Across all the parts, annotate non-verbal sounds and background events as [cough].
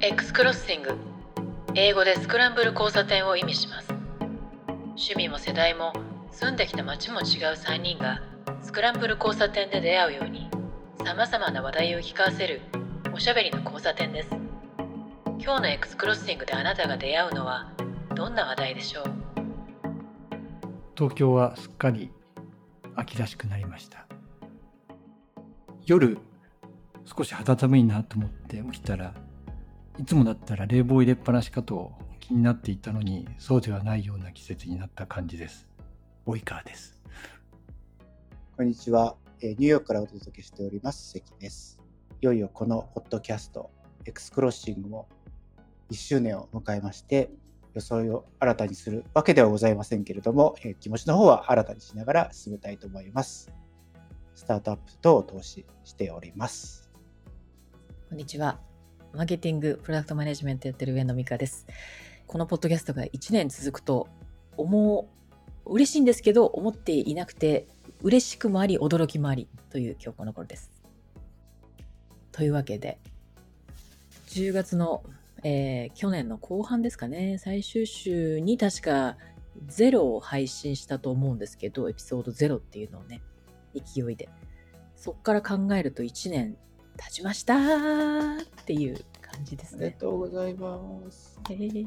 X クスクロッシング英語でスクランブル交差点を意味します。趣味も世代も住んできた街も違う3人がスクランブル交差点で出会うようにさまざまな話題を聞かせるおしゃべりの交差点です。今日の X クロッシングであなたが出会うのはどんな話題でしょう？東京はすっかり秋らしくなりました。夜少し肌寒いなと思って起きたらいつもだったら冷房入れっぱなしかと気になっていたのにそうではないような季節になった感じです。及川です。こんにちは、えーニューヨークからお届けしております関です。いよいよこのポッドキャスト X クロッシングも1周年を迎えまして装いを新たにするわけではございませんけれども、えー気持ちの方は新たにしながら進めたいと思います。スタートアップ等を投資しております。こんにちはマーケティングプロダクトマネジメントやってる上野美香です。このポッドキャストが1年続くと思う嬉しいんですけど思っていなくて嬉しくもあり驚きもありという今日この頃です。というわけで10月の、えー去年の後半ですかね。最終週に確かゼロを配信したと思うんですけどエピソードゼロっていうのをね勢いで。そっから考えると1年経ちました。ーっていう感じですありがね。とうございます。へー。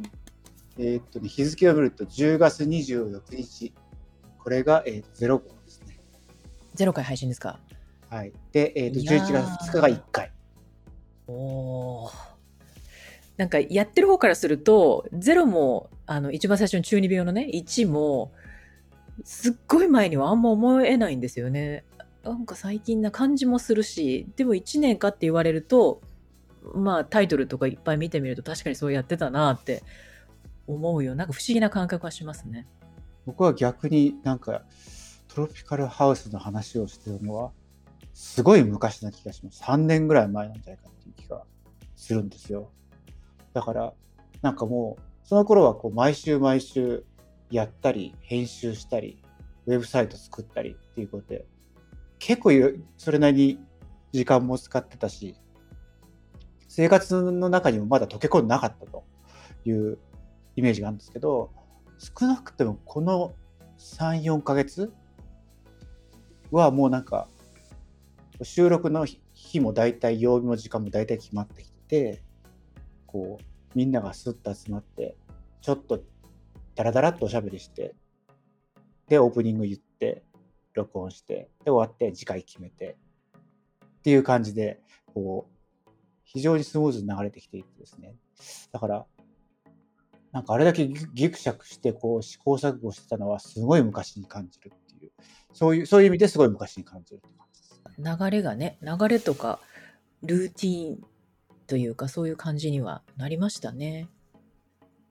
えーっとね日付を見ると10月26日。これが、えー、0号ですね。ゼロ回配信ですか？はい。で、えーっといやー。11月2日が1回。おー。なんかやってる方からすると、ゼロも、あの、一番最初の中二病のね、1も、すっごい前にはあんま思えないんですよね。なんか最近な感じもするし、でも1年かって言われると、まあタイトルとかいっぱい見てみると確かにそうやってたなって思うよ。なんか不思議な感覚はしますね。僕は逆になんかトロピカルハウスの話をしてるのはすごい昔な気がします。3年ぐらい前なんじゃないかっていう気がするんですよ。だからなんかもうその頃はこう毎週毎週やったり編集したりウェブサイト作ったりっていうことで結構それなりに時間も使ってたし生活の中にもまだ溶け込んでなかったというイメージがあるんですけど少なくてもこの3、4ヶ月はもうなんか、収録の日も大体、曜日も時間も大体決まってきて、こう、みんながスッと集まって、ちょっとダラダラっとおしゃべりして、で、オープニング言って、録音して、で、終わって次回決めて、っていう感じで、こう、非常にスムーズに流れてきていてですね。だから、なんかあれだけギクシャクしてこう試行錯誤してたのはすごい昔に感じるっていう、そういう、そういう意味ですごい昔に感じるって感じです。流れがね、流れとか、ルーティーンというか、そういう感じにはなりましたね。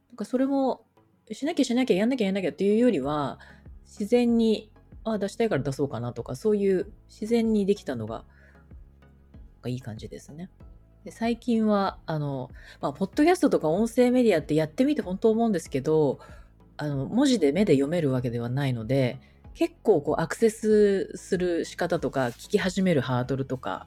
なんかそれも、しなきゃしなきゃやんなきゃやんなきゃっていうよりは、自然に、あ出したいから出そうかなとか、そういう自然にできたのが、がいい感じですね。で最近は、あの、まあ、ポッドキャストとか音声メディアってやってみて本当思うんですけど、あの、文字で目で読めるわけではないので、結構こうアクセスする仕方とか聞き始めるハードルとか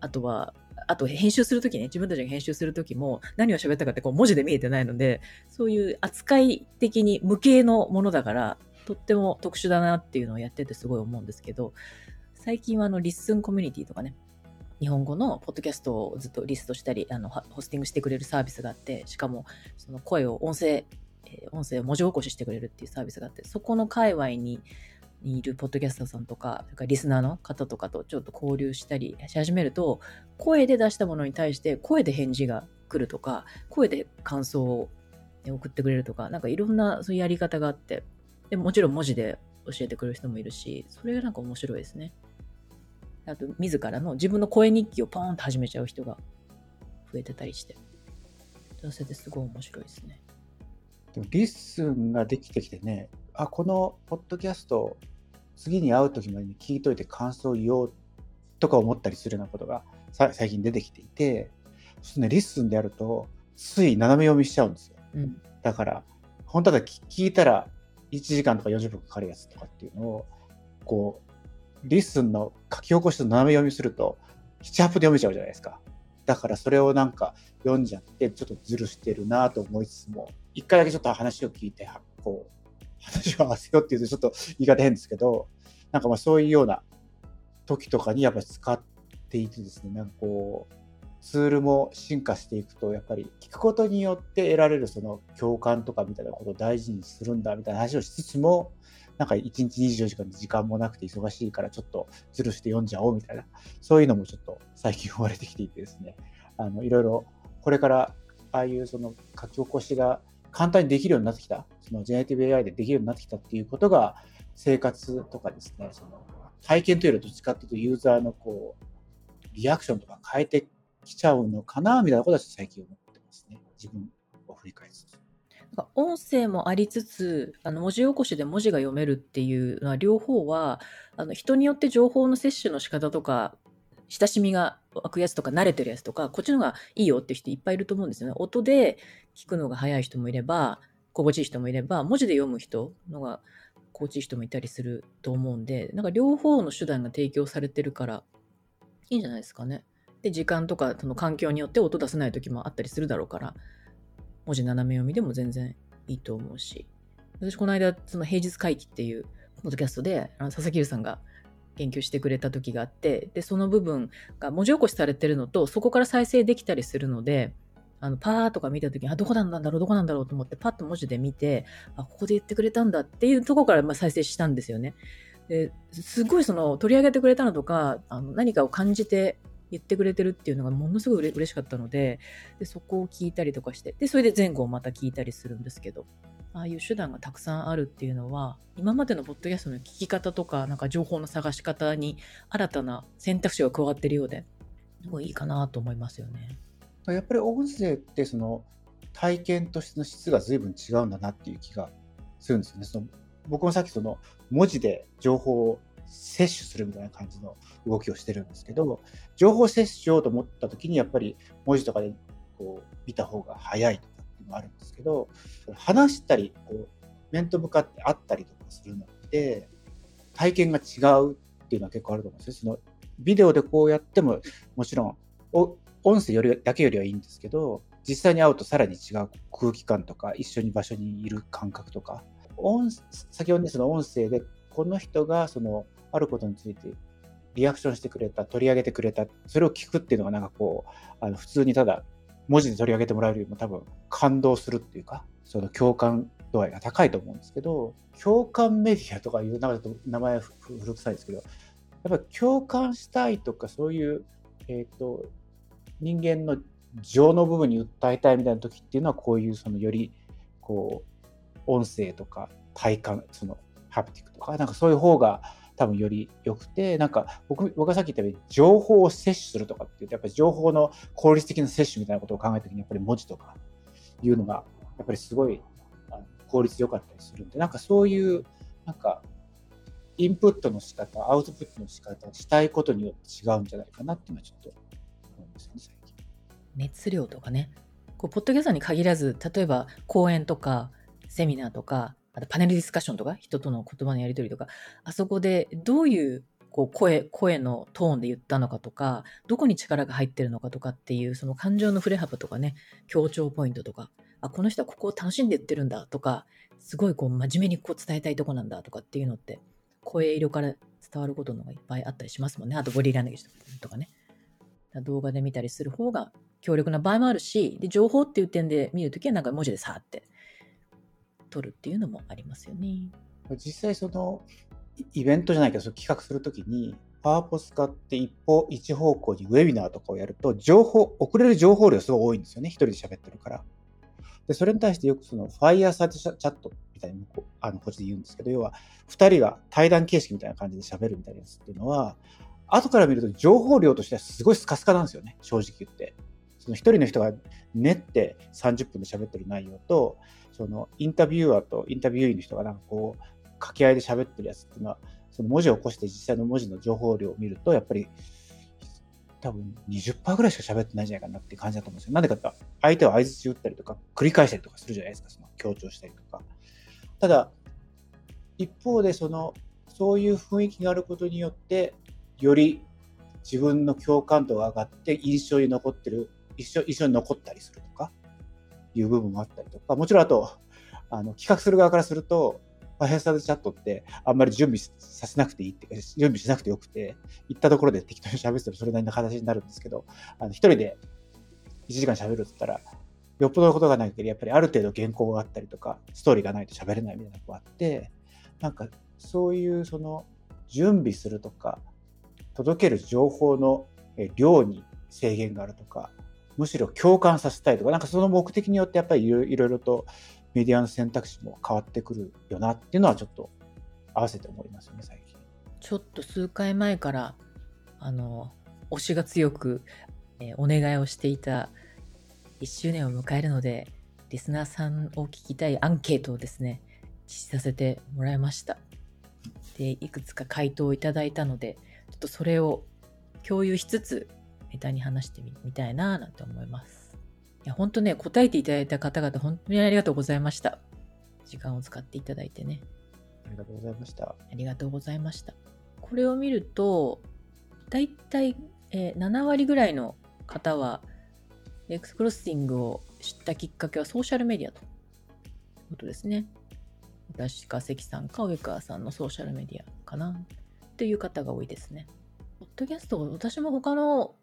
あとはあと編集するときね自分たちが編集するときも何を喋ったかってこう文字で見えてないのでそういう扱い的に無形のものだからとっても特殊だなっていうのをやっててすごい思うんですけど最近はあのリッスンコミュニティとかね日本語のポッドキャストをずっとリストしたりあのホスティングしてくれるサービスがあってしかもその声を音声え音声を文字起こししてくれるっていうサービスがあってそこの界隈ににいるポッドキャスターさんとか、それからリスナーの方とかとちょっと交流したりし始めると、声で出したものに対して声で返事が来るとか、声で感想を送ってくれるとか、なんかいろんなそういうやり方があって、でもちろん文字で教えてくれる人もいるし、それがなんか面白いですね。あと、自らの自分の声日記をポーンと始めちゃう人が増えてたりして、それですごい面白いですね。でもリッスンができてきてね、あ、このポッドキャスト、次に会う時までに聞いといて感想を言おうとか思ったりするようなことがさ最近出てきていて、そしてね、リッスンでやると、つい斜め読みしちゃうんですよ。うん。だから、本当だ聞聞いたら1時間とか40分かかるやつとかっていうのを、こう、リッスンの書き起こしと斜め読みすると、7、8分で読めちゃうじゃないですか。だからそれをなんか読んじゃって、ちょっとずるしてるなと思いつつも、一回だけちょっと話を聞いて、こう、話を合わせようっていうとちょっと言い方変ですけど、なんかまあそういうような時とかにやっぱり使っていてですね、なんかこう、ツールも進化していくと、やっぱり聞くことによって得られるその共感とかみたいなことを大事にするんだみたいな話をしつつも、なんか1日24時間で時間もなくて忙しいからちょっとズルして読んじゃおうみたいな、そういうのもちょっと最近生まれてきていてですね、あのいろいろこれからああいうその書き起こしが簡単にできるようになってきた、そのジェネラティブ AI でできるようになってきたっていうことが生活とかですね、その体験というよりどっちかっていうとユーザーのこう、リアクションとか変えてきちゃうのかなみたいなことは最近思ってますね。自分を振り返りつつ。なんか音声もありつつ、あの文字起こしで文字が読めるっていうのは両方は、あの人によって情報の摂取の仕方とか、親しみが湧くやつとか慣れてるやつとか、こっちの方がいいよっていう人いっぱいいると思うんですよね。音で聞くのが早い人もいれば、心地いい人もいれば、文字で読む人のが心地いい人もいたりすると思うんで、なんか両方の手段が提供されてるから、いいんじゃないですかね。で、時間とかその環境によって音出せない時もあったりするだろうから、文字斜め読みでも全然いいと思うし。私、この間、その平日会議っていう、ポッドキャストで、佐々木優さんが言及してくれた時があって、で、その部分が文字起こしされてるのと、そこから再生できたりするので、あの、パーとか見た時に、あ、どこなんだろう、どこなんだろうと思って、パッと文字で見て、あ、ここで言ってくれたんだっていうところからま再生したんですよね。ですごいその取り上げてくれたのとか、あの何かを感じて言ってくれてるっていうのがものすごいうれ嬉しかったのでで、そこを聞いたりとかして、で、それで前後をまた聞いたりするんですけど、ああいう手段がたくさんあるっていうのは、今までのポッドキャストの聞き方とか、なんか情報の探し方に新たな選択肢が加わってるようで、すごいいいかなと思いますよね。やっぱり音声ってその体験としての質が随分違うんだなっていう気がするんですよね。その僕もさっきその文字で情報を摂取するみたいな感じの動きをしてるんですけど、情報摂取しようと思った時にやっぱり文字とかでこう見た方が早いとかっていうのがあるんですけど、話したりこう面と向かって会ったりとかするのって体験が違うっていうのは結構あると思うんですよ。そのビデオでこうやってももちろん音声よりだけよりはいいんですけど、実際に会うとさらに違う空気感とか、一緒に場所にいる感覚とか、音先ほどね、その音声で、この人がそのあることについてリアクションしてくれた、取り上げてくれた、それを聞くっていうのがなんかこう、あの普通にただ文字で取り上げてもらえるよりも多分感動するっていうか、その共感度合いが高いと思うんですけど、共感メディアとかいう、なんか名前は古臭いですけど、やっぱ共感したいとかそういう、えっ、ー、と、人間の情の部分に訴えたいみたいな時っていうのはこういうそのよりこう音声とか体感そのハプティックとかなんかそういう方が多分より良くてなんか僕僕がさっき言ったように情報を摂取するとかっていうとやっぱり情報の効率的な摂取みたいなことを考えた時にやっぱり文字とかいうのがやっぱりすごい効率良かったりするんでなんかそういうなんかインプットの仕方アウトプットの仕方したいことによって違うんじゃないかなっていうのはちょっと熱量とかね、こうポッドキャストに限らず、例えば講演とかセミナーとか、あとパネルディスカッションとか、人との言葉のやり取りとか、あそこでどういうこう声、声のトーンで言ったのかとか、どこに力が入ってるのかとかっていう、その感情の振れ幅とかね、強調ポイントとか、あ、この人はここを楽しんで言ってるんだとか、すごいこう真面目にこう伝えたいとこなんだとかっていうのって、声色から伝わることのがいっぱいあったりしますもんね。あとボディーランゲージとかね。動画で見たりする方が強力な場合もあるし、で情報っていう点で見るときはなんか文字でさーって取るっていうのもありますよね。実際そのイベントじゃないけどその企画するときにパワポ使って一方一方向にウェビナーとかをやると情報送れる情報量すごい多いんですよね一人で喋ってるから。でそれに対してよくそのファイヤーサイトチャットみたいにあのこっちで言うんですけど要は2人が対談形式みたいな感じで喋るみたいなやつっていうのは後から見ると情報量としてはすごいスカスカなんですよね正直言って。その一人の人が練って30分で喋ってる内容と、そのインタビューアーとインタビューイーの人がなんかこう、掛け合いで喋ってるやつっていうのは、その文字を起こして実際の文字の情報量を見ると、やっぱり多分20%ぐらいしか喋ってないんじゃないかなって感じだと思うんですよ。なんでかって相手は相づち打ったりとか、繰り返したりとかするじゃないですか、その強調したりとか。ただ、一方でその、そういう雰囲気があることによって、より自分の共感度が上がって印象に残ってる、一緒印象に残ったりするとか、いう部分もあったりとか、もちろんあと、あの企画する側からすると、ファイアサードチャットってあんまり準備させなくていいってか、準備しなくてよくて、行ったところで適当に喋ってもそれなりの形になるんですけど、あの一人で1時間喋るって言ったら、よっぽどのことがないけど、やっぱりある程度原稿があったりとか、ストーリーがないと喋れないみたいなのがあって、なんかそういうその準備するとか、届ける情報の量に制限があるとか、むしろ共感させたいとか、なんかその目的によってやっぱりいろいろとメディアの選択肢も変わってくるよなっていうのはちょっと合わせて思いますね、最近。ちょっと数回前から、あの、推しが強く、えー、お願いをしていた1周年を迎えるので、リスナーさんを聞きたいアンケートをですね、実施させてもらいました。で、いくつか回答をいただいたので、ちょっとそれを共有しつつ、ネタに話してみたいななんて思います。いや、本当ね、答えていただいた方々、本当にありがとうございました。時間を使っていただいてね。ありがとうございました。ありがとうございました。これを見ると、だいたい、えー、7割ぐらいの方は、エクスクロッシングを知ったきっかけはソーシャルメディアということですね。私か関さんか及川さんのソーシャルメディアかなっていう方が多いですね。ポッドキャスト、私も他の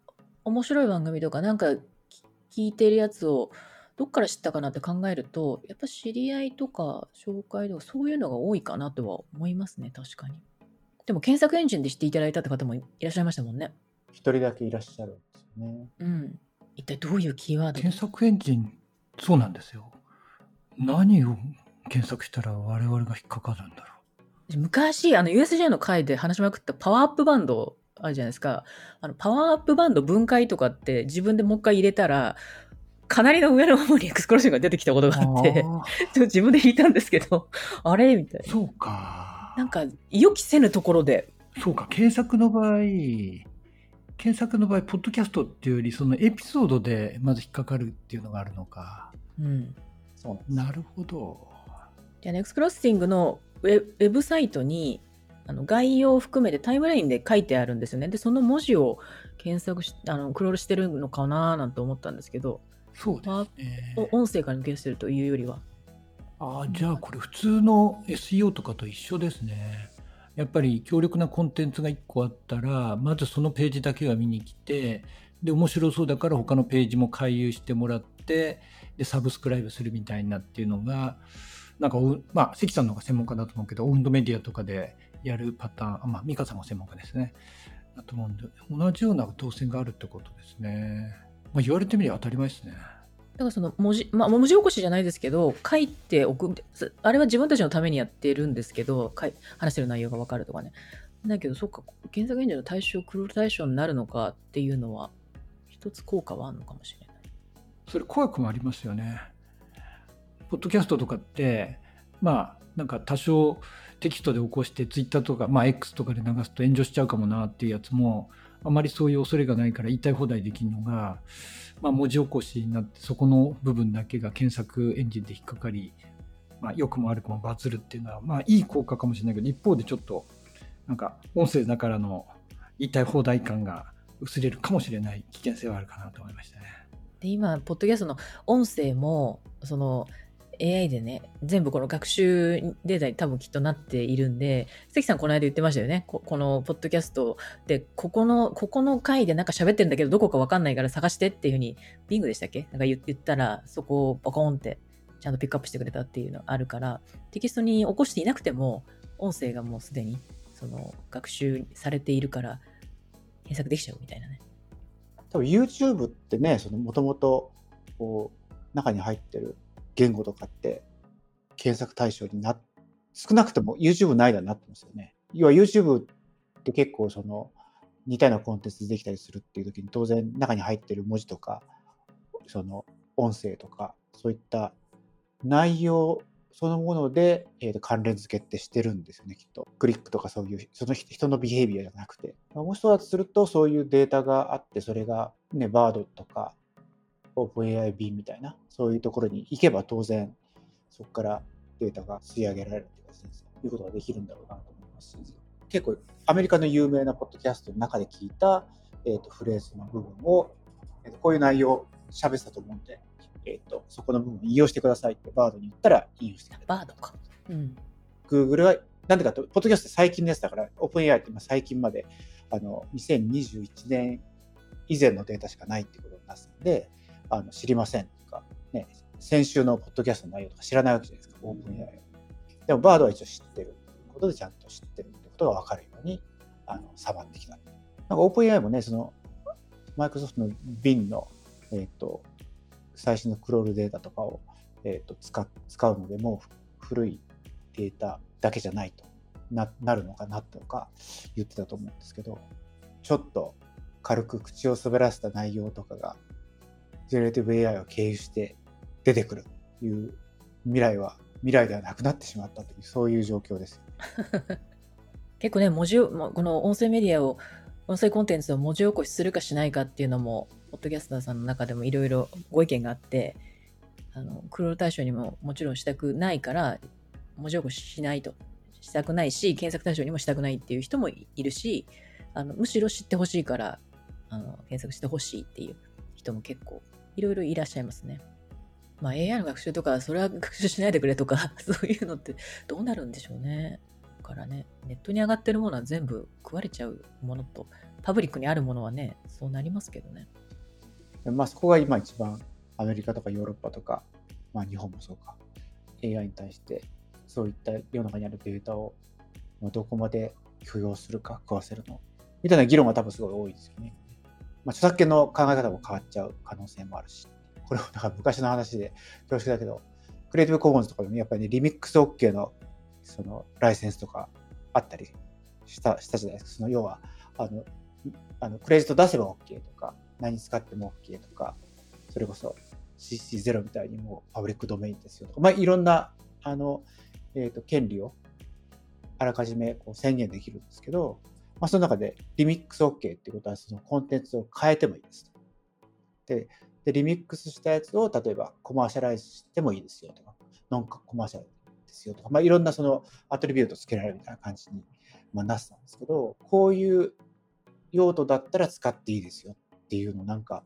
面白い番組とかなんか聞いてるやつをどっから知ったかなって考えると、やっぱ知り合いとか紹介とかそういうのが多いかなとは思いますね、確かに。でも検索エンジンで知っていただいたって方もいらっしゃいましたもんね。一人だけいらっしゃるんですよね。うん。一体どういうキーワード？検索エンジン、そうなんですよ。何を検索したら我々が引っかかるんだろう。昔、あの USJ の回で話しまくったパワーアップバンドあるじゃないですか。あの、パワーアップバンド分解とかって自分でもう一回入れたら、かなりの上の方にエクスクローションが出てきたことがあって、ちょっと自分で弾いたんですけど、[laughs] あれ？みたいな。そうか。なんか、予期せぬところで。そうか、検索の場合、検索の場合、ポッドキャストっていうより、そのエピソードでまず引っかかるっていうのがあるのか。うん。そうなるほど。じゃあ、ネクスクロッシングのウェブサイトに、あの概要を含めてタイムラインで書いてあるんですよね。で、その文字を検索し、あのクロールしてるのかななんて思ったんですけど、そうですね。音声から抜けしてるというよりは。ああ、じゃあこれ普通の SEO とかと一緒ですね。やっぱり強力なコンテンツが1個あったら、まずそのページだけが見に来て、で、面白そうだから他のページも回遊してもらって、で、サブスクライブするみたいなっていうのが、なんか、まあ、関さんの方が専門家だと思うけど、オウンドメディアとかでやるパターン、まあ、美香さんも専門家ですね。だと思うんで、同じような動線があるってことですね。まあ、言われてみれば当たり前ですね。だからその文字、まあ、文字起こしじゃないですけど、書いておく、あれは自分たちのためにやってるんですけど、話してる内容がわかるとかね。だけど、そっか、検索エンジンの対象、クロール対象になるのかっていうのは、一つ効果はあるのかもしれない。それ怖くもありますよね。ポッドキャストとかって、まあ、なんか多少テキストで起こして、ツイッターとか、まあ、X とかで流すと炎上しちゃうかもなっていうやつも、あまりそういう恐れがないから言いたい放題できるのが、まあ、文字起こしになってそこの部分だけが検索エンジンで引っかかり、まあ、良くも悪くもバズるっていうのは、まあ、いい効果かもしれないけど一方でちょっとなんか音声だからの言いたい放題感が薄れるかもしれない危険性はあるかなと思いましたね。で今ポッドキャストの音声もその AI でね、全部この学習データに多分きっとなっているんで、関さんこの間言ってましたよね。このポッドキャストで、ここの、ここの回でなんか喋ってるんだけど、どこかわかんないから探してっていうふうに、ビングでしたっけ？なんか言ったら、そこをバコンってちゃんとピックアップしてくれたっていうのあるから、テキストに起こしていなくても、音声がもうすでに、その、学習されているから、検索できちゃうみたいなね。多分 YouTube ってね、その、もともと、こう、中に入ってる言語とかって検索対象にな少なくとも YouTube 内ではなってますよね。要は YouTube って結構その似たようなコンテンツできたりするっていう時に当然中に入ってる文字とかその音声とかそういった内容そのもので、えー、と関連付けってしてるんですよね、きっと。クリックとかそういう、その人のビヘイビアじゃなくて。もしそうだとすると、そういうデータがあって、それがね、バードとか、OpenAIB みたいな、そういうところに行けば当然、そこからデータが吸い上げられるというか、いうことができるんだろうなと思いますし、結構アメリカの有名なポッドキャストの中で聞いたえー、とフレーズの部分を、えー、とこういう内容を喋ってたと思うんで、えー、とそこの部分を引用してくださいってバードに言ったら引用してくれる。バードか。うん。Google は、なんでかと、ポッドキャストって最近のやつだから、OpenAI ってまあ最近まで、あの、2021年以前のデータしかないってことになすので、あの知りませんとか、ね、先週のポッドキャストの内容とか知らないわけじゃないですか、OpenAI は。でも、バードは一応知ってるということで、ちゃんと知ってるってことが分かるように、あの、さまってきた。なんか OpenAI もね、その、マイクロソフトの Bing の、えっ、と、最新のクロールデータとかを、えー、と使使うので、もう古いデータだけじゃないとななるのかなとか言ってたと思うんですけど、ちょっと軽く口を滑らせた内容とかが、 generative AI を経由して出てくるという未来は、未来ではなくなってしまったという、そういう状況です。[laughs] 結構ね、文字を、この音声メディアを、音声コンテンツを文字起こしするかしないかっていうのも、ポッドキャスターさんの中でもいろいろご意見があって、あの、クロール対象にももちろんしたくないから、文字起こししないと。したくないし、検索対象にもしたくないっていう人もいるし、あのむしろ知ってほしいからあの検索してほしいっていう人も結構いろいろいらっしゃいますね。まあ AI の学習とか、それは学習しないでくれとか、[laughs] そういうのってどうなるんでしょうね。だからね、ネットに上がってるものは全部食われちゃうものと、パブリックにあるものはね、そうなりますけどね。まあそこが今一番アメリカとかヨーロッパとか、まあ日本もそうか、AI に対してそういった世の中にあるデータをどこまで許容するか、食わせるの、みたいな議論が多分すごい多いですよね。まあ、著作権の考え方も変わっちゃう可能性もあるし、これもだか昔の話で恐縮だけど、クリエイティブコモンズとかでも、ね、やっぱりね、リミックス OK のそのライセンスとかあったりしたしたじゃないですか。その要は、あの、あのクレジット出せば OK とか、何使っても OK とか、それこそ CC0 みたいにもうパブリックドメインですよとか、まあ、いろんな、あの、えっ、ー、と、権利をあらかじめこう宣言できるんですけど、まあ、その中でリミックス OK っていうことは、そのコンテンツを変えてもいいです。で、でリミックスしたやつを例えばコマーシャライズしてもいいですよとか、ノンコマーシャライズですよとか、まあ、いろんなそのアトリビュートつけられるみたいな感じに、まあ、なったんですけど、こういう用途だったら使っていいですよっていうのをなんか、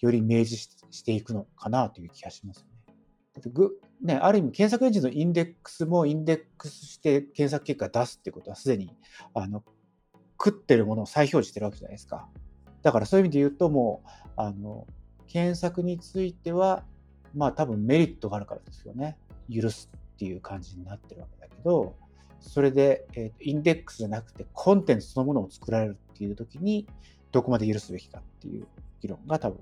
より明示していくのかなという気がしますよね。だってぐね、ある意味検索エンジンのインデックスもインデックスして検索結果出すってことはすでにあの食ってるものを再表示してるわけじゃないですか。だからそういう意味で言うともうあの検索についてはまあ多分メリットがあるからですよね。許すっていう感じになってるわけだけどそれで、えー、インデックスじゃなくてコンテンツそのものを作られるっていう時にどこまで許すべきかっていう議論が多分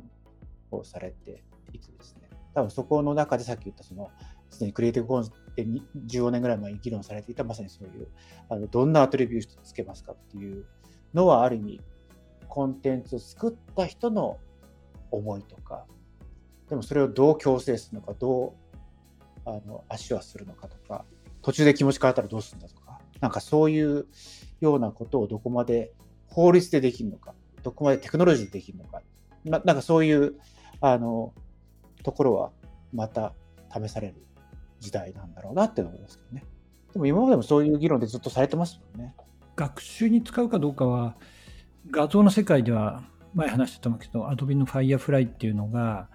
こうされていてですね。多分そこの中でさっき言ったそのすでにクリエイティブコンって15年ぐらい前に議論されていたまさにそういうあのどんなアトリビュートつけますかっていうのはある意味コンテンツを作った人の思いとかでもそれをどう強制するのかどうあの足はするのかとか途中で気持ち変わったらどうするんだとかなんかそういうようなことをどこまで法律でできるのかどこまでテクノロジーでできるのかななんかそういうあのところはまた試される。時代なんだろうなって思いますけどね。でも今までもそういう議論でずっとされてますもんね。学習に使うかどうかは画像の世界では前話してたんけど Adobe の Firefly っていうのが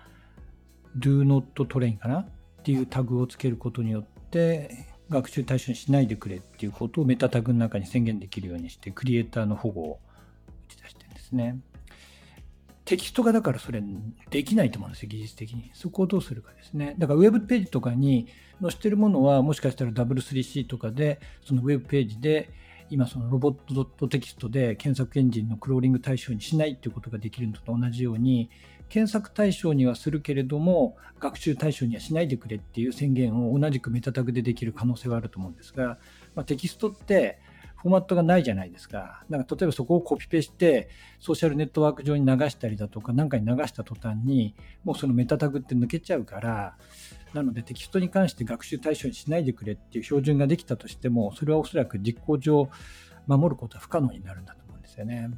Do not train かなっていうタグをつけることによって学習対象にしないでくれっていうことをメタタグの中に宣言できるようにしてクリエイターの保護を打ち出してるんですね。テキストがだからそれできないと思うんですよ、技術的に。そこをどうするかですね。だからウェブページとかに載せてるものはもしかしたら W3C とかで、そのウェブページで今そのロボットドットテキストで検索エンジンのクローリング対象にしないっていうことができるのと同じように、検索対象にはするけれども、学習対象にはしないでくれっていう宣言を同じくメタタグでできる可能性はあると思うんですが、まあ、テキストってフォーマットがないじゃないですか。だから例えばそこをコピペしてソーシャルネットワーク上に流したりだとか何かに流した途端にもうそのメタタグって抜けちゃうからなのでテキストに関して学習対象にしないでくれっていう標準ができたとしてもそれはおそらく実行上守ることは不可能になるんだと思うんですよね。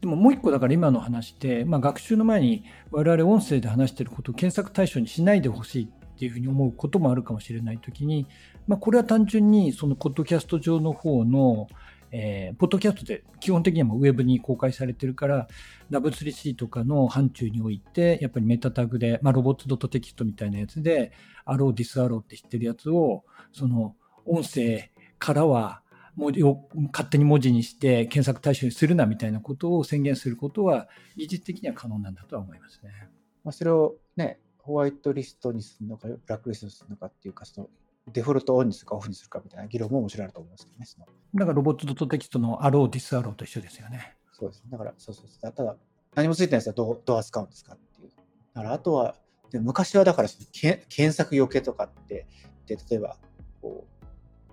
でももう一個だから今の話で、まあ、学習の前に我々音声で話してることを検索対象にしないでほしいっていうふうに思うこともあるかもしれないときに、まあ、これは単純にそのポッドキャスト上の方の、えーポッドキャストで基本的にはもうウェブに公開されてるから、W3C とかの範疇において、やっぱりメタタグで、まあ、ロボット .text みたいなやつで、allow、disallow ってしてるやつを、その音声からは文字を勝手に文字にして検索対象にするなみたいなことを宣言することは、技術的には可能なんだとは思いますね。まあ、それをね、ホワイトリストにするのか、ブラックリストにするのかっていうか、そのデフォルトオンにするかオフにするかみたいな議論ももちろんあると思いますけどね。そのだからロボット .text のアロー、ディスアローと一緒ですよね。そうです。だから、そうそうそう。ただ、何もついてないやつはどうどう扱うんですかっていう。だから、あとは、で昔はだからそのけ検索余計とかって、で例えば、こう、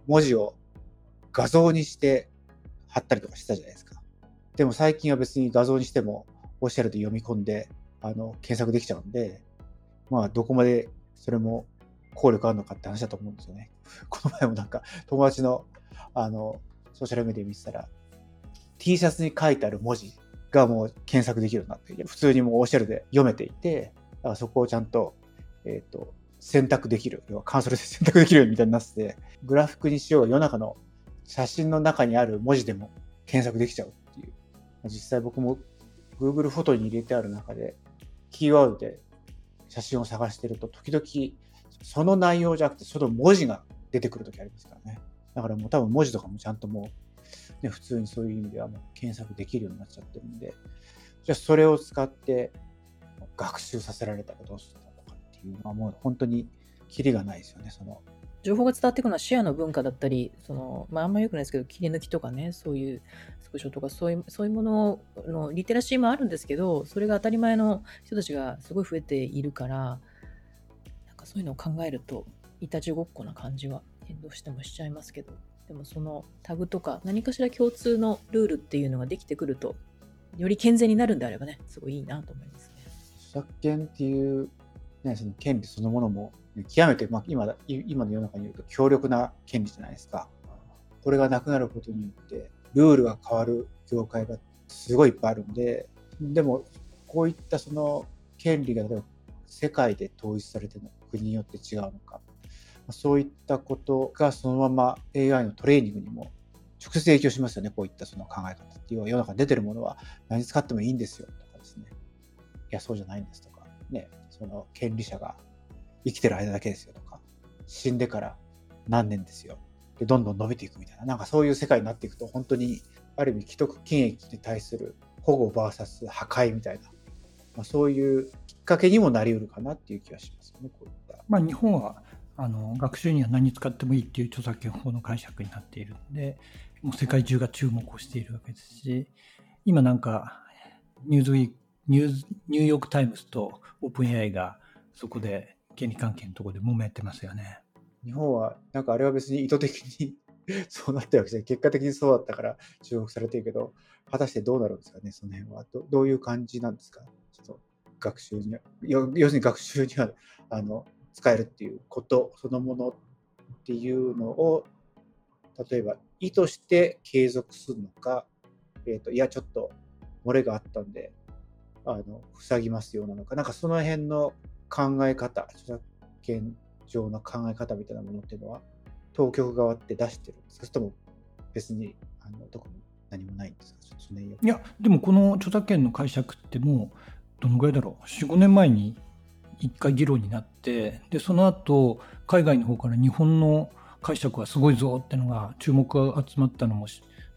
文字を画像にして貼ったりとかしてたじゃないですか。でも最近は別に画像にしても、オシャルで読み込んで、あの、検索できちゃうんで、まあ、どこまでそれも効力あるのかって話だと思うんですよね。[laughs] この前もなんか、友達の、あの、ソーシャルメディア見てたら、T シャツに書いてある文字がもう検索できるようになって、普通にもうオシャルで読めていて、だからそこをちゃんと、えっ、と、選択できる、要はカンソルで選択できるみたいになってて、グラフィックにしようが世の中の写真の中にある文字でも検索できちゃうっていう。実際僕も Google フォトに入れてある中で、キーワードで写真を探してると、時々その内容じゃなくて、その文字が出てくるときありますからね。だからもう多分文字とかもちゃんともう、ね、普通にそういう意味ではもう検索できるようになっちゃってるんで、じゃあそれを使って学習させられたらどうするのかっていうのはもう本当にキリがないですよね、その。情報が伝わっていくのはシェアの文化だったり、そのまあ、あんまり良くないですけど、切り抜きとかね、そういうスクショとか、そういうそういうもののリテラシーもあるんですけど、それが当たり前の人たちがすごい増えているから、なんかそういうのを考えると、いたちごっこな感じはどうしてもしちゃいますけど、でもそのタグとか、何かしら共通のルールっていうのができてくると、より健全になるんであればね、すごいいいなと思いますね。著作権っていう、ね、その権利そのものも、極めて、まあ、今今の世の中に言うと強力な権利じゃないですか。これがなくなることによって、ルールが変わる業界がすごいいっぱいあるんで、でも、こういったその権利が例えば世界で統一されてるの国によって違うのか、そういったことがそのまま AI のトレーニングにも直接影響しますよね、こういったその考え方っていう世の中に出てるものは何使ってもいいんですよとかですね。いや、そうじゃないんですとか、ね、その権利者が生きてる間だけですよとか、死んでから何年ですよ。で、どんどん伸びていくみたいな、なんかそういう世界になっていくと、本当にある意味既得権益に対する保護 VS 破壊みたいな、まあ、そういうきっかけにもなりうるかなっていう気がしますね、こういった。まあ、日本はあの学習には何使ってもいいっていう著作権法の解釈になっているんで、もう世界中が注目をしているわけですし、今なんかニューズウィーニューニューヨーク・タイムズとオープン AI がそこで権利関係のところで揉めてますよね。日本は、なんかあれは別に意図的に [laughs] そうなってるわけじゃない。結果的にそうだったから注目されてるけど、果たしてどうなるんですかね、その辺は。どどういう感じなんですか？ちょっと学習には、要するに学習にはあの使えるっていうことそのものっていうのを、例えば意図して継続するのか、えーと、いや、ちょっと漏れがあったんで、あの塞ぎますようなのか、なんかその辺の考え方、著作権上の考え方みたいなものっていうのは、当局側って出してる。んですかそれとも別にあのどこに何もないんですか？そのいや、でもこの著作権の解釈ってもう、どのぐらいだろう、4、5年前に一回議論になって、で、その後、海外の方から日本の解釈はすごいぞってのが注目が集まったのも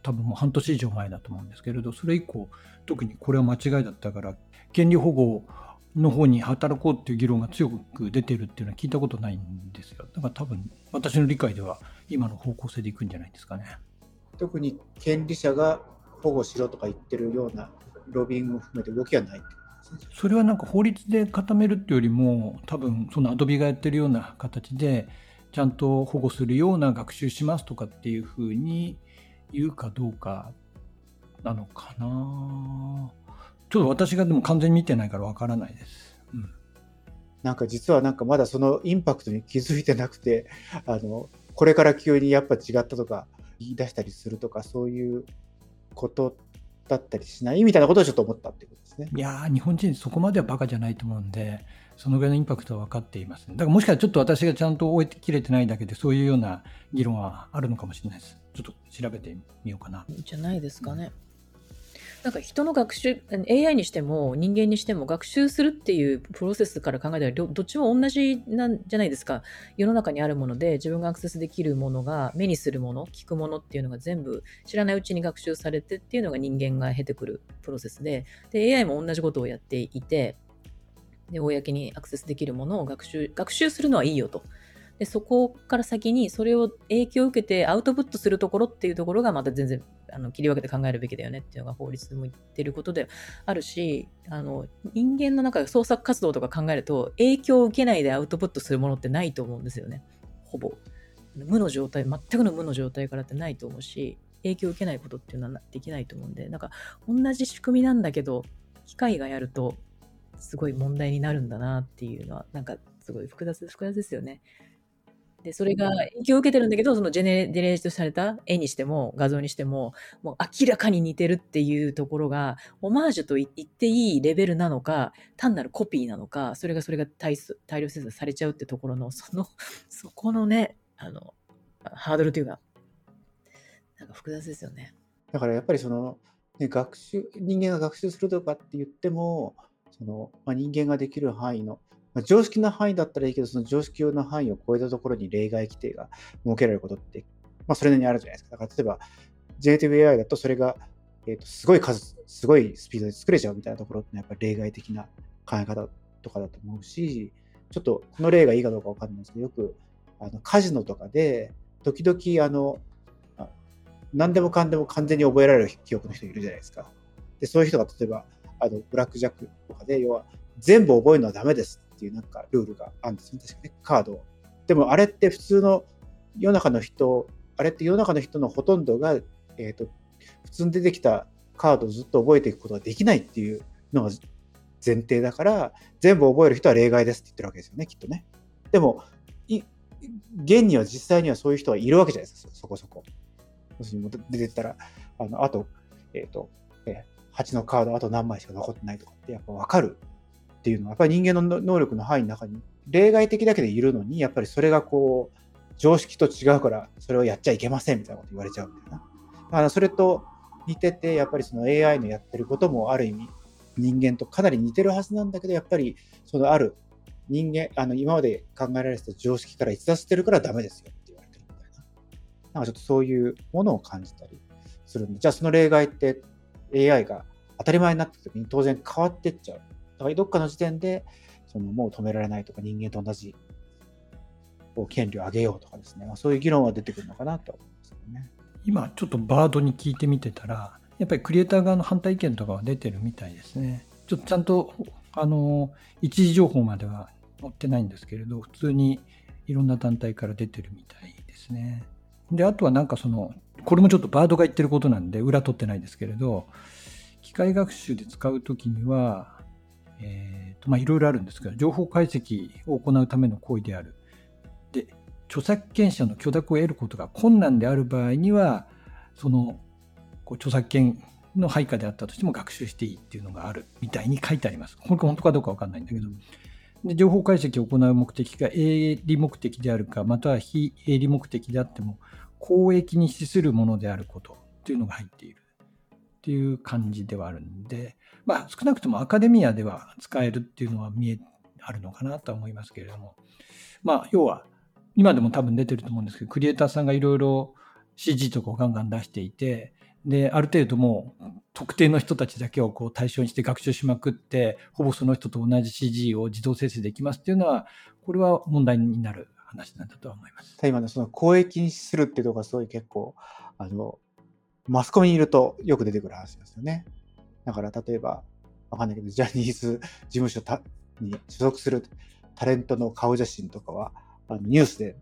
多分もう半年以上前だと思うんですけれど、それ以降、特にこれは間違いだったから、権利保護の方に働こうっていう議論が強く出てるっていうのは聞いたことないんですよ。だから多分、私の理解では今の方向性でいくんじゃないですかね。特に権利者が保護しろとか言ってるようなロビングも含めて動きはない。それはなんか法律で固めるっていうよりも多分そのアドビがやってるような形でちゃんと保護するような学習しますとかっていうふうに言うかどうかなのかなちょっと私がでも完全に見てないからわからないです。うん、なんか実はなんかまだそのインパクトに気づいてなくて、[laughs] あの、これから急にやっぱ違ったとか言い出したりするとかそういうことだったりしないみたいなことをちょっと思ったってことですね。いやー、日本人そこまではバカじゃないと思うんで、そのぐらいのインパクトは分かっています、ね。だからもしかしたらちょっと私がちゃんと終えきれてないだけで、そういうような議論はあるのかもしれないです。ちょっと調べてみようかな。じゃないですかね。なんか人の学習、AI にしても人間にしても学習するっていうプロセスから考えたらどっちも同じなんじゃないですか。世の中にあるもので自分がアクセスできるものが目にするもの、聞くものっていうのが全部知らないうちに学習されてっていうのが人間が経てくるプロセスで、で AI も同じことをやっていて、で公にアクセスできるものを学習学習するのはいいよと。でそこから先にそれを影響を受けてアウトプットするところっていうところがまた全然あの切り分けて考えるべきだよねっていうのが法律でも言ってることであるしあの人間の中で創作活動とか考えると影響を受けないでアウトプットするものってないと思うんですよね。ほぼ。無の状態全くの無の状態からってないと思うし影響を受けないことっていうのはできないと思うんでなんか同じ仕組みなんだけど機械がやるとすごい問題になるんだなっていうのはなんかすごい複雑複雑ですよね。で、それが影響を受けてるんだけど、そのジェネレートされた絵にしても画像にしても、もう明らかに似てるっていうところが、オマージュと言っていいレベルなのか、単なるコピーなのか、それがそれが大大量生産されちゃうってところの、その、[laughs] そこのね、あの、ハードルというか、なんか複雑ですよね。だからやっぱりその、ね、学習、人間が学習するとかって言っても、その、まあ、人間ができる範囲のまあ、常識の範囲だったらいいけど、その常識の範囲を超えたところに例外規定が設けられることって、まあ、それなりにあるじゃないですか。だから例えば、ジェネティブ AI だとそれが、えー、とすごい数、すごいスピードで作れちゃうみたいなところってやっぱり例外的な考え方とかだと思うし、ちょっとこの例がいいかどうかわかんないですけど、よくあのカジノとかで、時々あの、何でもかんでも完全に覚えられる記憶の人いるじゃないですか。で、そういう人が例えば、あのブラックジャックとかで、要は全部覚えるのはダメですっていうなんかルールがあるんですね、確かね、カード。でもあれって普通の世の中の人、あれって世の中の人のほとんどが、えーと、普通に出てきたカードをずっと覚えていくことができないっていうのが前提だから、全部覚える人は例外ですって言ってるわけですよね、きっとね。でも、現には実際にはそういう人はいるわけじゃないですか、そこそこ。要するに出てったら、あのあと、えっ、ー、と、えー、8のカードあと何枚しか残ってないとかってやっぱ分かるっていうのは、やっぱり人間の能力の範囲の中に、例外的だけでいるのに、やっぱりそれがこう、常識と違うから、それをやっちゃいけませんみたいなこと言われちゃうみたいな。だからそれと似てて、やっぱりその AI のやってることもある意味、人間とかなり似てるはずなんだけど、やっぱりそのある人間、あの今まで考えられてた常識から逸脱してるからダメですよって言われてるみたいな。なんかちょっとそういうものを感じたりするんで、じゃあその例外って AI が当たり前になった時に当然変わってっちゃう。だからどっかの時点で、そのもう止められないとか人間と同じ権利を上げようとかですね、ま、そういう議論は出てくるのかなと思いますね。今ちょっとバードに聞いてみてたら、やっぱりクリエイター側の反対意見とかは出てるみたいですね。ちょっとちゃんと、あの、一時情報までは載ってないんですけれど、普通にいろんな団体から出てるみたいですね。で、あとはなんかその、これもちょっとバードが言ってることなんで、裏取ってないですけれど、機械学習で使うときには、えーとまあ、いろいろあるんですけど、情報解析を行うための行為である。で、著作権者の許諾を得ることが困難である場合には、そのこう著作権の配下であったとしても学習していいっていうのがあるみたいに書いてあります。これ本当かどうかわかんないんだけど。で情報解析を行う目的が営利目的であるか、または非営利目的であっても、公益に資するものであることっていうのが入っているっていう感じではあるんで、まあ、少なくともアカデミアでは使えるっていうのは見え、あるのかなと思いますけれども、まあ、要は、今でも多分出てると思うんですけど、クリエイターさんがいろいろ CG とかをガンガン出していて、で、ある程度もう特定の人たちだけをこう対象にして学習しまくって、ほぼその人と同じ CG を自動生成できますっていうのは、これは問題になる話なんだとは思います。今のその公益にするっていうのがすごい結構、あの、マスコミにいるとよく出てくる話ですよね。だから例えば、わかんないけど、ジャニーズ [laughs] 事務所に所属するタレントの顔写真とかは、あのニュースで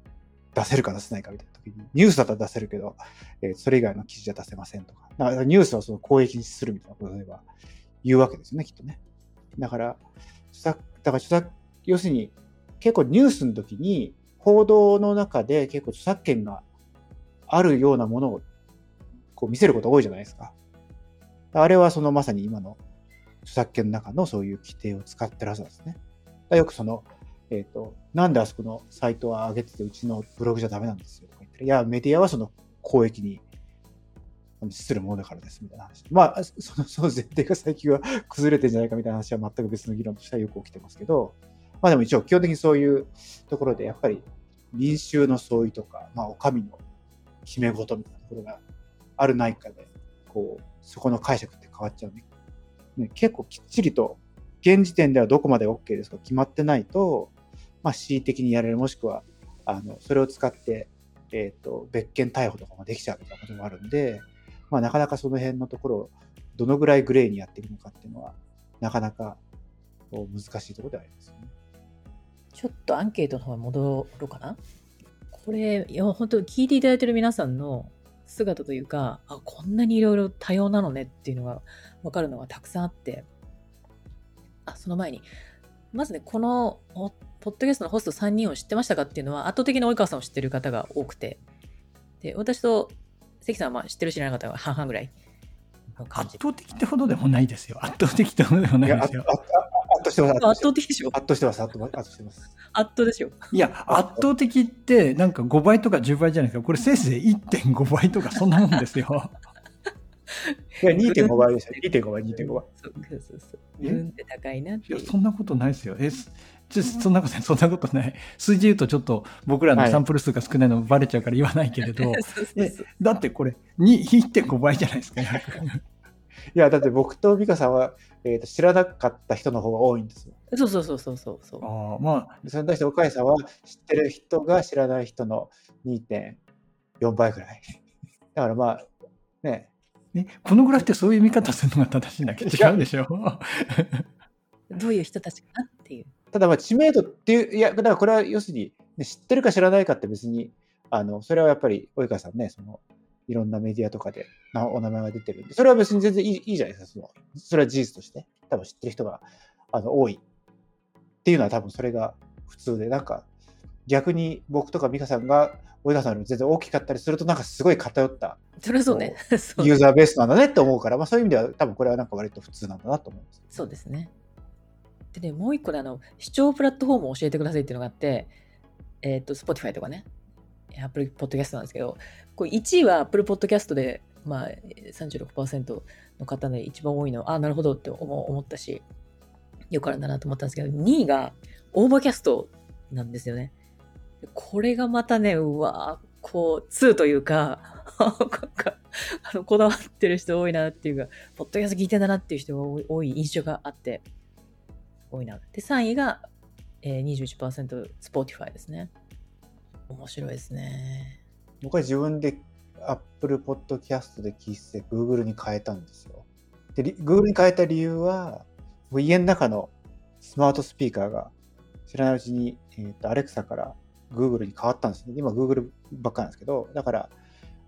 出せるか出せないかみたいな時に、ニュースだったら出せるけど、えー、それ以外の記事じゃ出せませんとか。だからニュースはその公益にするみたいなことでは言うわけですよね、きっとね。だから、だから著作、要するに結構ニュースの時に報道の中で結構著作権があるようなものをこう見せること多いじゃないですか。あれはそのまさに今の著作権の中のそういう規定を使ってるはずなんですね。だよくその、えっ、と、なんであそこのサイトは上げててうちのブログじゃダメなんですよとか言っていや、メディアはその公益にするものだからですみたいな話。まあ、そのその前提が最近は崩れてんじゃないかみたいな話は全く別の議論としてはよく起きてますけど、まあでも一応基本的にそういうところでやっぱり民衆の相違とか、まあお上の決め事みたいなところがあるないかで、こう、そこの解釈って変わっちゃうんで、ね、結構きっちりと現時点ではどこまで OK ですか決まってないと、まあ恣意的にやれる、もしくは、あの、それを使って、えっ、と、別件逮捕とかもできちゃうみたいなこともあるんで、まあ、なかなかその辺のところをどのぐらいグレーにやっていくのかっていうのは、なかなか難しいところではありますよね。ちょっとアンケートの方に戻ろうかな。これ、いや、本当聞いていただいてる皆さんの姿というか、あ、こんなにいろいろ多様なのねっていうのが分かるのがたくさんあって、あ、その前に、まずね、このポッドキャストのホスト3人を知ってましたかっていうのは、圧倒的に及川さんを知ってる方が多くて、で、私と関さんは知ってる知らなかったら半々ぐらい圧倒的ってほどでもないですよ。圧倒的ってほどでもないですよ。圧倒してます。圧倒的でしょ圧倒してます。圧倒してます。圧倒でしょいや、圧倒的ってなんか5倍とか10倍じゃないですか。これせいぜい1.5倍とかそんなもんですよ。[laughs] いや、2.5倍でした。2.5倍、2.5倍。そうそうそう。うんって高いなっていや、そんなことないですよ。え、ちょそんなことない、そんなことない。数字言うとちょっと僕らのサンプル数が少ないのバレちゃうから言わないけれど、[laughs] だってこれ1.5倍じゃないですか、いや、だって僕と美香さんは、えーと、知らなかった人の方が多いんですよ。そうそうそうそうそうそう。あまあ。それに対して岡井さんは知ってる人が知らない人の2.4倍ぐらい。[laughs] だからまあ、ね。え、このぐらいってそういう見方するのが正しいんだけ？ど違うでしょ？[laughs] どういう人たちかなっていう。ただまあ知名度っていう、いや、だからこれは要するに、ね、知ってるか知らないかって別に、あの、それはやっぱり、及川さんね、その、いろんなメディアとかでお名前が出てるんで、それは別に全然いいいいじゃないですか、その、それは事実として、多分知ってる人があの多いっていうのは多分それが普通で、なんか、逆に僕とか美香さんが及川さんよりも全然大きかったりすると、なんかすごい偏ったそれそうね [laughs] ユーザーベースなんだねって思うから、まあ、そういう意味では多分これはなんか割と普通なんだなと思うんです。そうですね。でね、もう一個であの、視聴プラットフォームを教えてくださいっていうのがあって、えっ、ー、と、Spotify とかね、Apple Podcast なんですけど、これ1位は Apple Podcast で、まあ、36%の方で一番多いの、ああ、なるほどって思ったし、よくあるんだなと思ったんですけど、2位が Overcast なんですよね。これがまたね、うわこう、2というか、[laughs] あのこだわってる人多いなっていうか、ポッドキャスト聞いてんだなっていう人が多い印象があって、多いな。で、3位が、えー、21%、Spotify ですね。面白いですね。僕は自分で Apple Podcast で聞いて Google に変えたんですよ。で、Google に変えた理由は、家の中のスマートスピーカーが知らないうちに、えーと、Alexa から Google に変わったんですね。今 Google ばっかなんですけど、だから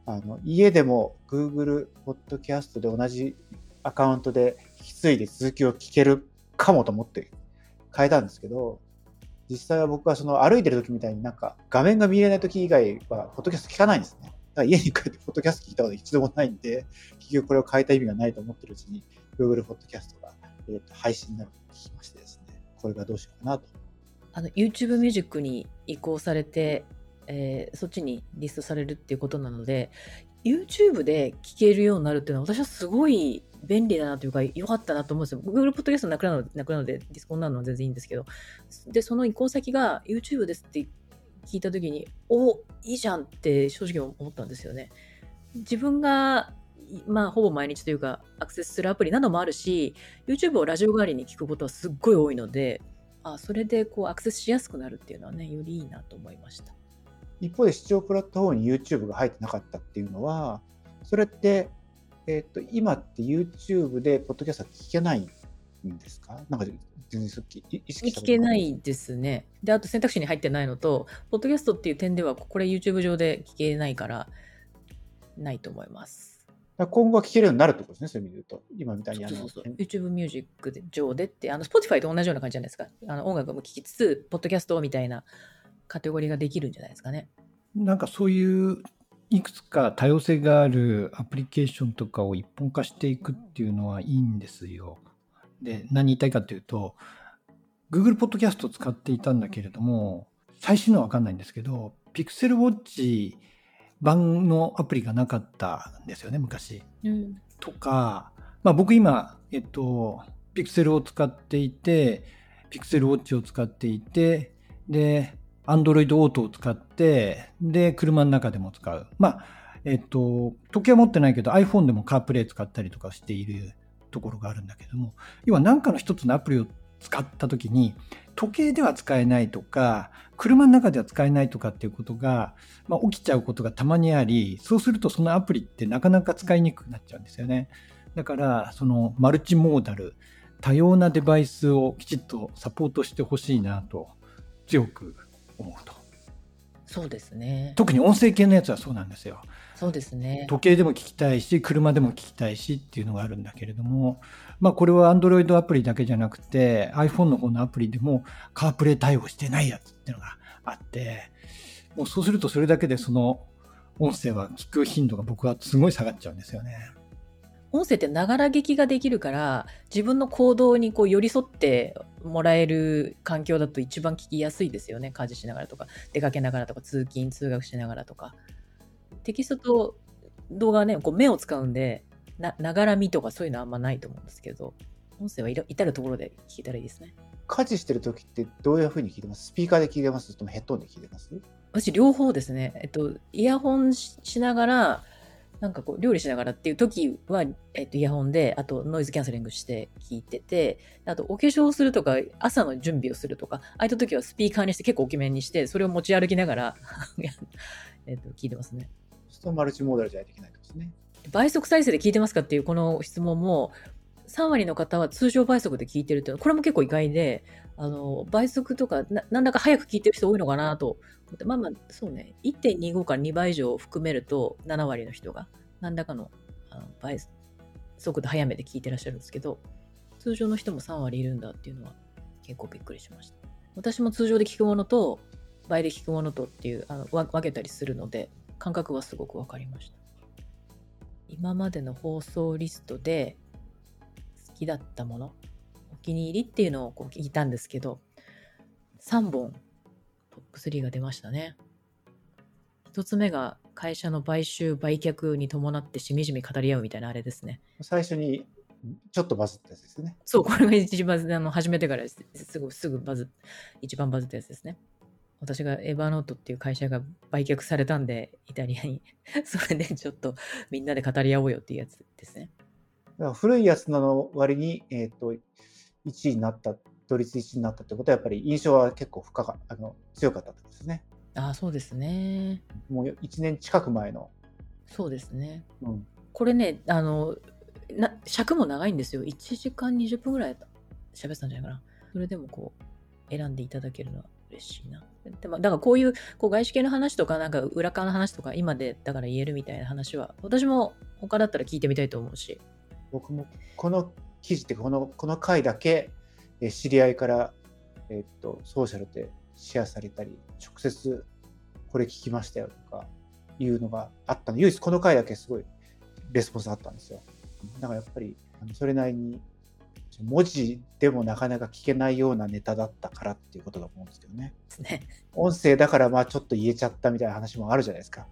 あの家でも Google Podcast で同じアカウントで引き継いで続きを聞けるかもと思って変えたんですけど、実際は僕はその歩いてる時みたいになんか画面が見えない時以外は、ポッドキャスト聞かないんですね。だから家に帰ってポッドキャスト聞いたこと一度もないんで、結局これを変えた意味がないと思ってるうちに、Google ポッドキャストが、えー、と配信になると聞きましてですね、これがどうしようかなと。あの YouTube ミュージックに移行されて、えー、そっちにリストされるっていうことなので、YouTube で聴けるようになるっていうのは私はすごい便利だなというか良かったなと思うんですよ。Google Podcast なくなるのなくなるのでディスコンなのは全然いいんですけど。で、その移行先が YouTube ですって聞いたときに、おいいじゃんって正直思ったんですよね。自分がまあ、ほぼ毎日というか、アクセスするアプリなどもあるし、YouTube をラジオ代わりに聞くことはすっごい多いので、あそれでこうアクセスしやすくなるっていうのはね、よりいいなと思いました。一方で視聴プラットフォームに YouTube が入ってなかったっていうのは、それって、えっ、ー、と、今って YouTube でポッドキャストは聞けないんですか？なんか全然さっき意識聞けないですね。で、あと選択肢に入ってないのと、ポッドキャストっていう点では、これ YouTube 上で聞けないから、ないと思います。今後は聞けるようになるってことですね、そういう意味で言うと。今みたいにあの。そうそうそう YouTube ミュージック上でって、あの、Spotify と同じような感じじゃないですか？あの音楽も聴きつつ、ポッドキャストみたいなカテゴリーができるんじゃないですかね。なんかそういういくつか多様性があるアプリケーションとかを一本化していくっていうのはいいんですよ。で、何言いたいかというと、Google Podcast を使っていたんだけれども、最新のはわかんないんですけど、Pixel Watch 版のアプリがなかったんですよね、昔。うん。とか、まあ僕今、えっと、Pixel を使っていて、Pixel Watch を使っていて、で、Android Auto を使って、で、車の中でも使う。まあ、えっと、時計は持ってないけど iPhone でも CarPlay 使ったりとかしているところがあるんだけども、要は何かの一つのアプリを使った時に、時計では使えないとか、車の中では使えないとかっていうことが、まあ、起きちゃうことがたまにあり、そうするとそのアプリってなかなか使いにくくなっちゃうんですよね。だから、そのマルチモーダル、多様なデバイスをきちっとサポートしてほしいなと強く思うと。そうですね。特に音声系のやつはそうなんですよ。そうですね。時計でも聞きたいし、車でも聞きたいしっていうのがあるんだけれども、まあこれは Android アプリだけじゃなくて iPhone の方のアプリでも CarPlay 対応してないやつっていうのがあって、もうそうするとそれだけでその音声は聞く頻度が僕はすごい下がっちゃうんですよね。音声ってながら聞きができるから自分の行動にこう寄り添ってもらえる環境だと一番聞きやすいですよね。家事しながらとか出かけながらとか通勤通学しながらとか。テキストと動画はねこう目を使うんでなながら見とかそういうのはあんまないと思うんですけど音声はいろ至るところで聞けたらいいですね。家事してる時ってどういうふうに聞いてます？スピーカーで聞いてます？ヘッドホンで聞いてます？私両方ですね。えっとイヤホンししながらなんかこう料理しながらっていう時は、えっと、イヤホンであとノイズキャンセリングして聞いててあとお化粧するとか朝の準備をするとかああいった時はスピーカーにして結構大きめにしてそれを持ち歩きながら [laughs] えっと聞いてますねそうするとマルチモーダルじゃないといけないですね。倍速再生で聞いてますかっていうこの質問も3割の方は通常倍速で聞いてるっていうのはこれも結構意外であの倍速とかななんだか早く聞いてる人多いのかなと思ってまあまあそうね。1.25から2倍以上含めると7割の人が何らかのあの倍速度早めで聞いてらっしゃるんですけど通常の人も3割いるんだっていうのは結構びっくりしました。私も通常で聞くものと倍で聞くものとっていうあの分けたりするので感覚はすごく分かりました。今までの放送リストできだったものお気に入りっていうのをこう聞いたんですけど3本トップ3が出ましたね。1つ目が会社の買収売却に伴ってしみじみ語り合うみたいなあれですね。最初にちょっとバズったやつですね。そうこれが一番 [laughs] あの始めてからです。すぐすぐバズ一番バズったやつですね。私がエヴァノートっていう会社が売却されたんでイタリアに。[laughs] それでちょっとみんなで語り合おうよっていうやつですね古いやつの割に、えっ、と、1位になった、同率1位になったってことは、やっぱり印象は結構深かあの強かったってことですね。ああそうですね。もう1年近く前の。そうですね。うん、これねあのな尺も長いんですよ。1時間20分ぐらい喋ってたんじゃないかな。それでもこう選んでいただけるのは嬉しいな。でもだからこういうこう外資系の話とかなんか裏側の話とか今でだから言えるみたいな話は私も他だったら聞いてみたいと思うし僕もこの記事ってこのこの回だけ、えー知り合いから、えっとソーシャルでシェアされたり直接これ聞きましたよとかいうのがあったの。唯一この回だけすごいレスポンスあったんですよ。だからやっぱりそれなりに文字でもなかなか聞けないようなネタだったからっていうことだと思うんですけどね。ね。音声だからまあちょっと言えちゃったみたいな話もあるじゃないですか。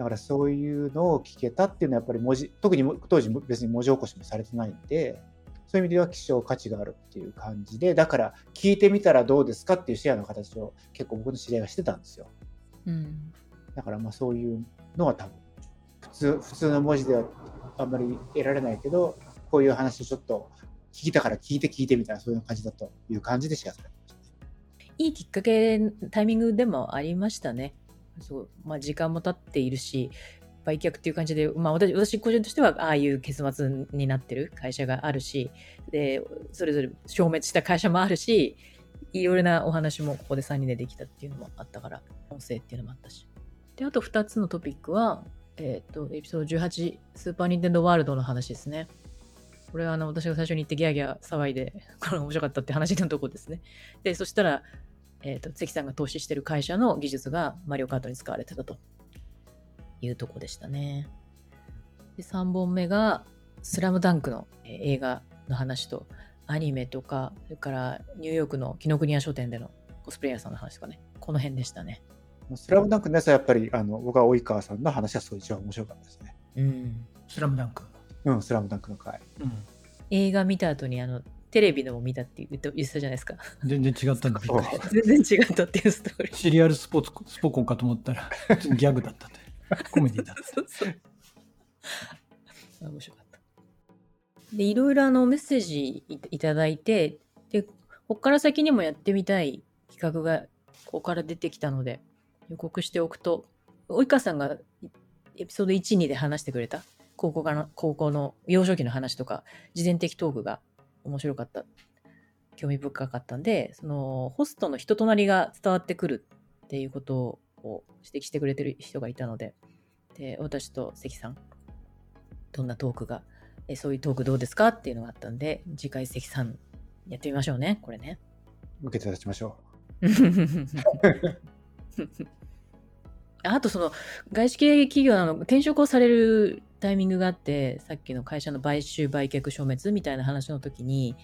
だからそういうのを聞けたっていうのはやっぱり文字、特にも当時別に文字起こしもされてないんで、そういう意味では希少価値があるっていう感じで、だから聞いてみたらどうですかっていうシェアの形を結構僕の知り合いがしてたんですよ。うんだからまあそういうのは多分、普通、普通の文字ではあんまり得られないけど、こういう話をちょっと聞いたから聞いて聞いてみたいなそういう感じだという感じでシェアされてましたね。いいきっかけタイミングでもありましたねそう、まあ、時間も経っているし売却っていう感じで、まあ、私私個人としてはああいう結末になってる会社があるしでそれぞれ消滅した会社もあるしいろいろなお話もここで3人でできたっていうのもあったから音声っていうのもあったし。であと2つのトピックは、えっとエピソード18スーパーニンテンドワールドの話ですね。これはあの私が最初に言ってギャーギャー騒いでこれ面白かったって話のとこですね。でそしたらえー、と関さんが投資してる会社の技術がマリオカートに使われてたというとこでしたね。で3本目が「スラムダンクのえー映画の話とアニメとか、それからニューヨークの紀ノ国屋書店でのコスプレイヤーさんの話とかね、この辺でしたね。スラムダンクのやつはやっぱり、あの、僕は及川さんの話はそう一番面白かったですね。うん。スラムダンク。うん、スラムダンクの回。うん。映画見た後にあの、テレビのも見たって言って言ってたじゃないですか。全然違ったんでびっくりした。全然違ったっていうストーリー。シリアルスポーツ、スポコンかと思ったら、ギャグだったという。コメディだった。[laughs] そうそう。あ面白かった。で、いろいろあのメッセージいいただいて、で、ここから先にもやってみたい企画がここから出てきたので、予告しておくと、及川さんがエピソード1、2で話してくれた高校からの高校の幼少期の話とか、事前的トークが面白かった、興味深かったんで、そのホストの人となりが伝わってくるっていうことを指摘してくれてる人がいたので、で私と関さんどんなトークがえそういうトークどうですかっていうのがあったんで次回関さんやってみましょうねこれね。受けて立ちましょ [laughs] あとその外資系企業の転職をされるタイミングがあってさっきの会社の買収売却消滅みたいな話の時に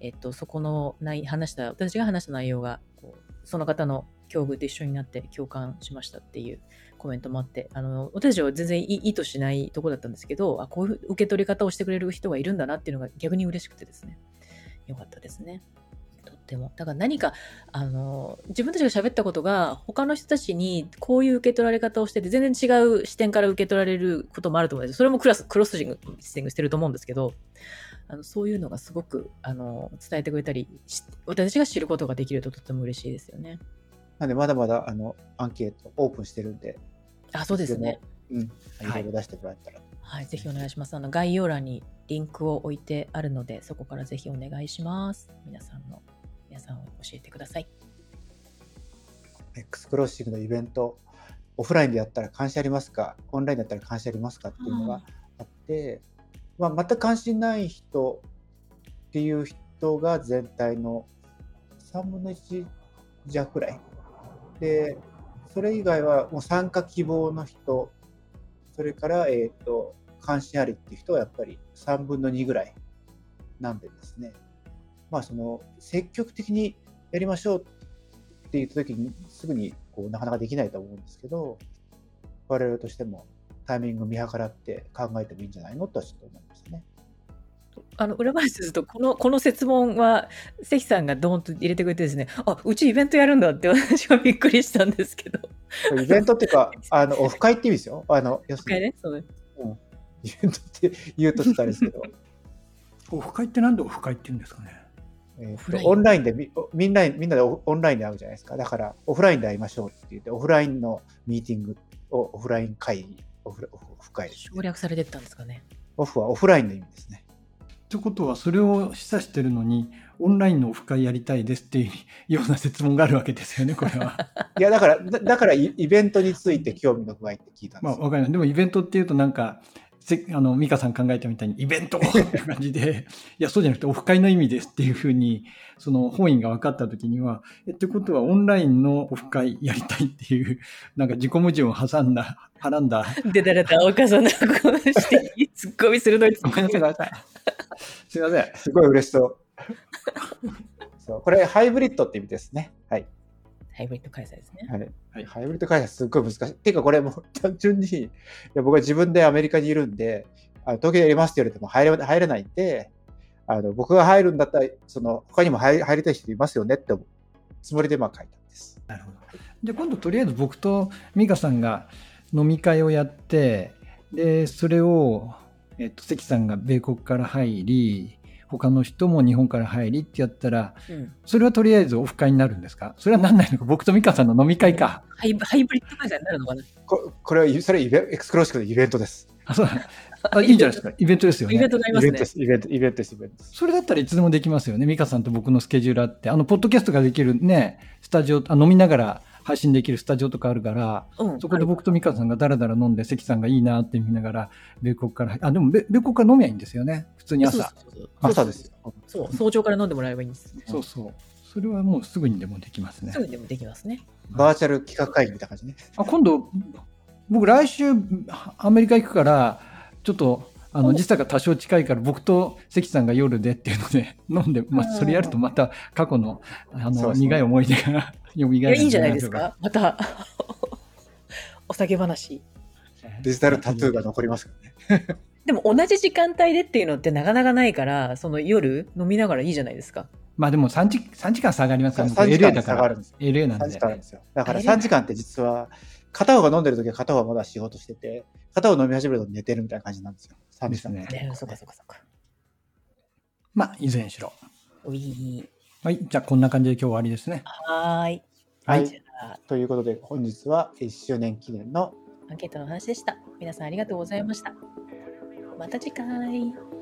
えっとそこの内話した私が話した内容がこうその方の境遇と一緒になって共感しましたっていうコメントもあって、あの、私は全然意図しないとこだったんですけど、あ、こういう受け取り方をしてくれる人がいるんだなっていうのが逆に嬉しくてですね。よかったですね。とっても。だから何か、あの、自分たちが喋ったことが他の人たちにこういう受け取られ方をしてて、全然違う視点から受け取られることもあると思うんですそれもクラス、クロスシング、シングしてると思うんですけど、あのそういうのがすごくあの伝えてくれたり私たちが知ることができるととっても嬉しいですよね。なんで、まだまだ、あの、アンケートオープンしてるんで、あ、そうですね。うん、いろいろ出してもらったら。はい、ぜひお願いします。あの概要欄にリンクを置いてあるので、そこからぜひお願いします。皆さんの、皆さんを教えてください。X クロッシングのイベント、オフラインでやったら関心ありますか？オンラインだったら関心ありますかっていうのがあって、まあ、全く関心ない人っていう人が全体の3分の1弱くらい。で、それ以外はもう参加希望の人、それから、えっ、と、関心ありっていう人はやっぱり3分の2ぐらいなんでですね、まあその積極的にやりましょうって言った時にすぐにこうなかなかできないと思うんですけど、我々としてもタイミング見計らって考えてもいいんじゃないのとはちょっと思いましたね。あの裏話するとこのこの設問は関さんがドーンと入れてくれてですねあうちイベントやるんだって私はびっくりしたんですけどイベントっていうか、[laughs] あのオフ会って意味ですよ。あの要するにねそうイベントって言うとしたらですけど、[laughs] オフ会ってなんでオフ会って言うんですかね。えーとオンラインでみみんなみんなでオオンラインで会うじゃないですか。だからオフラインで会いましょうって言って、オフラインのミーティングをオフライン会議、オフオフオフ会です省略されてったんですかねオフはオフラインの意味ですね。ってことはそれを示唆してるのにオンラインのオフ会やりたいですっていうような質問があるわけですよねこれは。[laughs] いや、だから、だだからイイベントについて興味の具合って聞いたんですよ。まあわかります。でもイベントっていうとなんかせあの美香さん考えたみたいにイベントっていう感じでいやそうじゃなくてオフ会の意味ですっていうふうにその本意が分かった時にはえってことはオンラインのオフ会やりたいっていうなんか自己矛盾を挟んだはらんだでだれた岡さんのこの指摘ツッコミするのにごめんなさいごめんなさいすいませんすごい嬉しそう。そうこれ、ハイブリッドって意味ですね。はい。ハイブリッド開催ですねはいはいハイブリッド開発すっごい難しい。っていうか、これもう単純に、いや僕は自分でアメリカにいるんで、あの東京でやりますって言われても入れ入れないんで、あの僕が入るんだったら、その他にも入入りたい人いますよねって思うつもりでまあ書いたんです。なるほど。じゃあ今度とりあえず僕と美香さんが飲み会をやって、で、それを、えっと、関さんが米国から入り、他の人も日本から入りってやったら、うんそれはとりあえずオフ会になるんですか？それはなんないのか？僕と美香さんの飲み会か。ハイブハイブリッド開催になるのかな？ここれは、それイベエクスクローシックのイベントです。あ、そうだ。あいいんじゃないですか？イベントですよイベンね。トになりますねイベントです。イベント、イベントです。イベントです。それだったらいつでもできますよね。美香さんと僕のスケジュールあって、あの、ポッドキャストができるね、スタジオ、あ飲みながら配信できるスタジオとかあるから、うんそこで僕と美香さんがダラダラ飲んで、関さんがいいなって見ながら、米国から、あ、でも米米国から飲みゃいいんですよね？普通に朝。そうそうそう朝ですよ。そう早朝から飲んでもらえばいいんですそうそう。それはもうすぐにでもできますねす。ぐでもできますねバーチャル企画会議みたいな感じね。あ今度、僕来週アメリカ行くから、ちょっとあのお時差が多少近いから僕と関さんが夜でっていうので [laughs] 飲んで、まあ、うんそれやるとまた過去のあの、ね苦い思い出が蘇るいや、いいんじゃないですか？また、[laughs] お酒話。デジタルタトゥーが残りますからね。[laughs] でも同じ時間帯でっていうのってなかなかないから、その夜飲みながらいいじゃないですか。まあでも3時 ,3 時間差がありますから、3時 LA 間だから差があるんですよ。LA なん3ですよ。だからあれだ3時間って実は、片方が飲んでる時は片方はまだ仕事してて、片方飲み始めると寝てるみたいな感じなんですよ。3時間ですね、そっかそっかそっか。まあいずれにしろおいはいじゃあこんな感じで今日終わりですねはーい。はいということで、本日は1周年記念のアンケートの話でした。皆さんありがとうございました。また次回。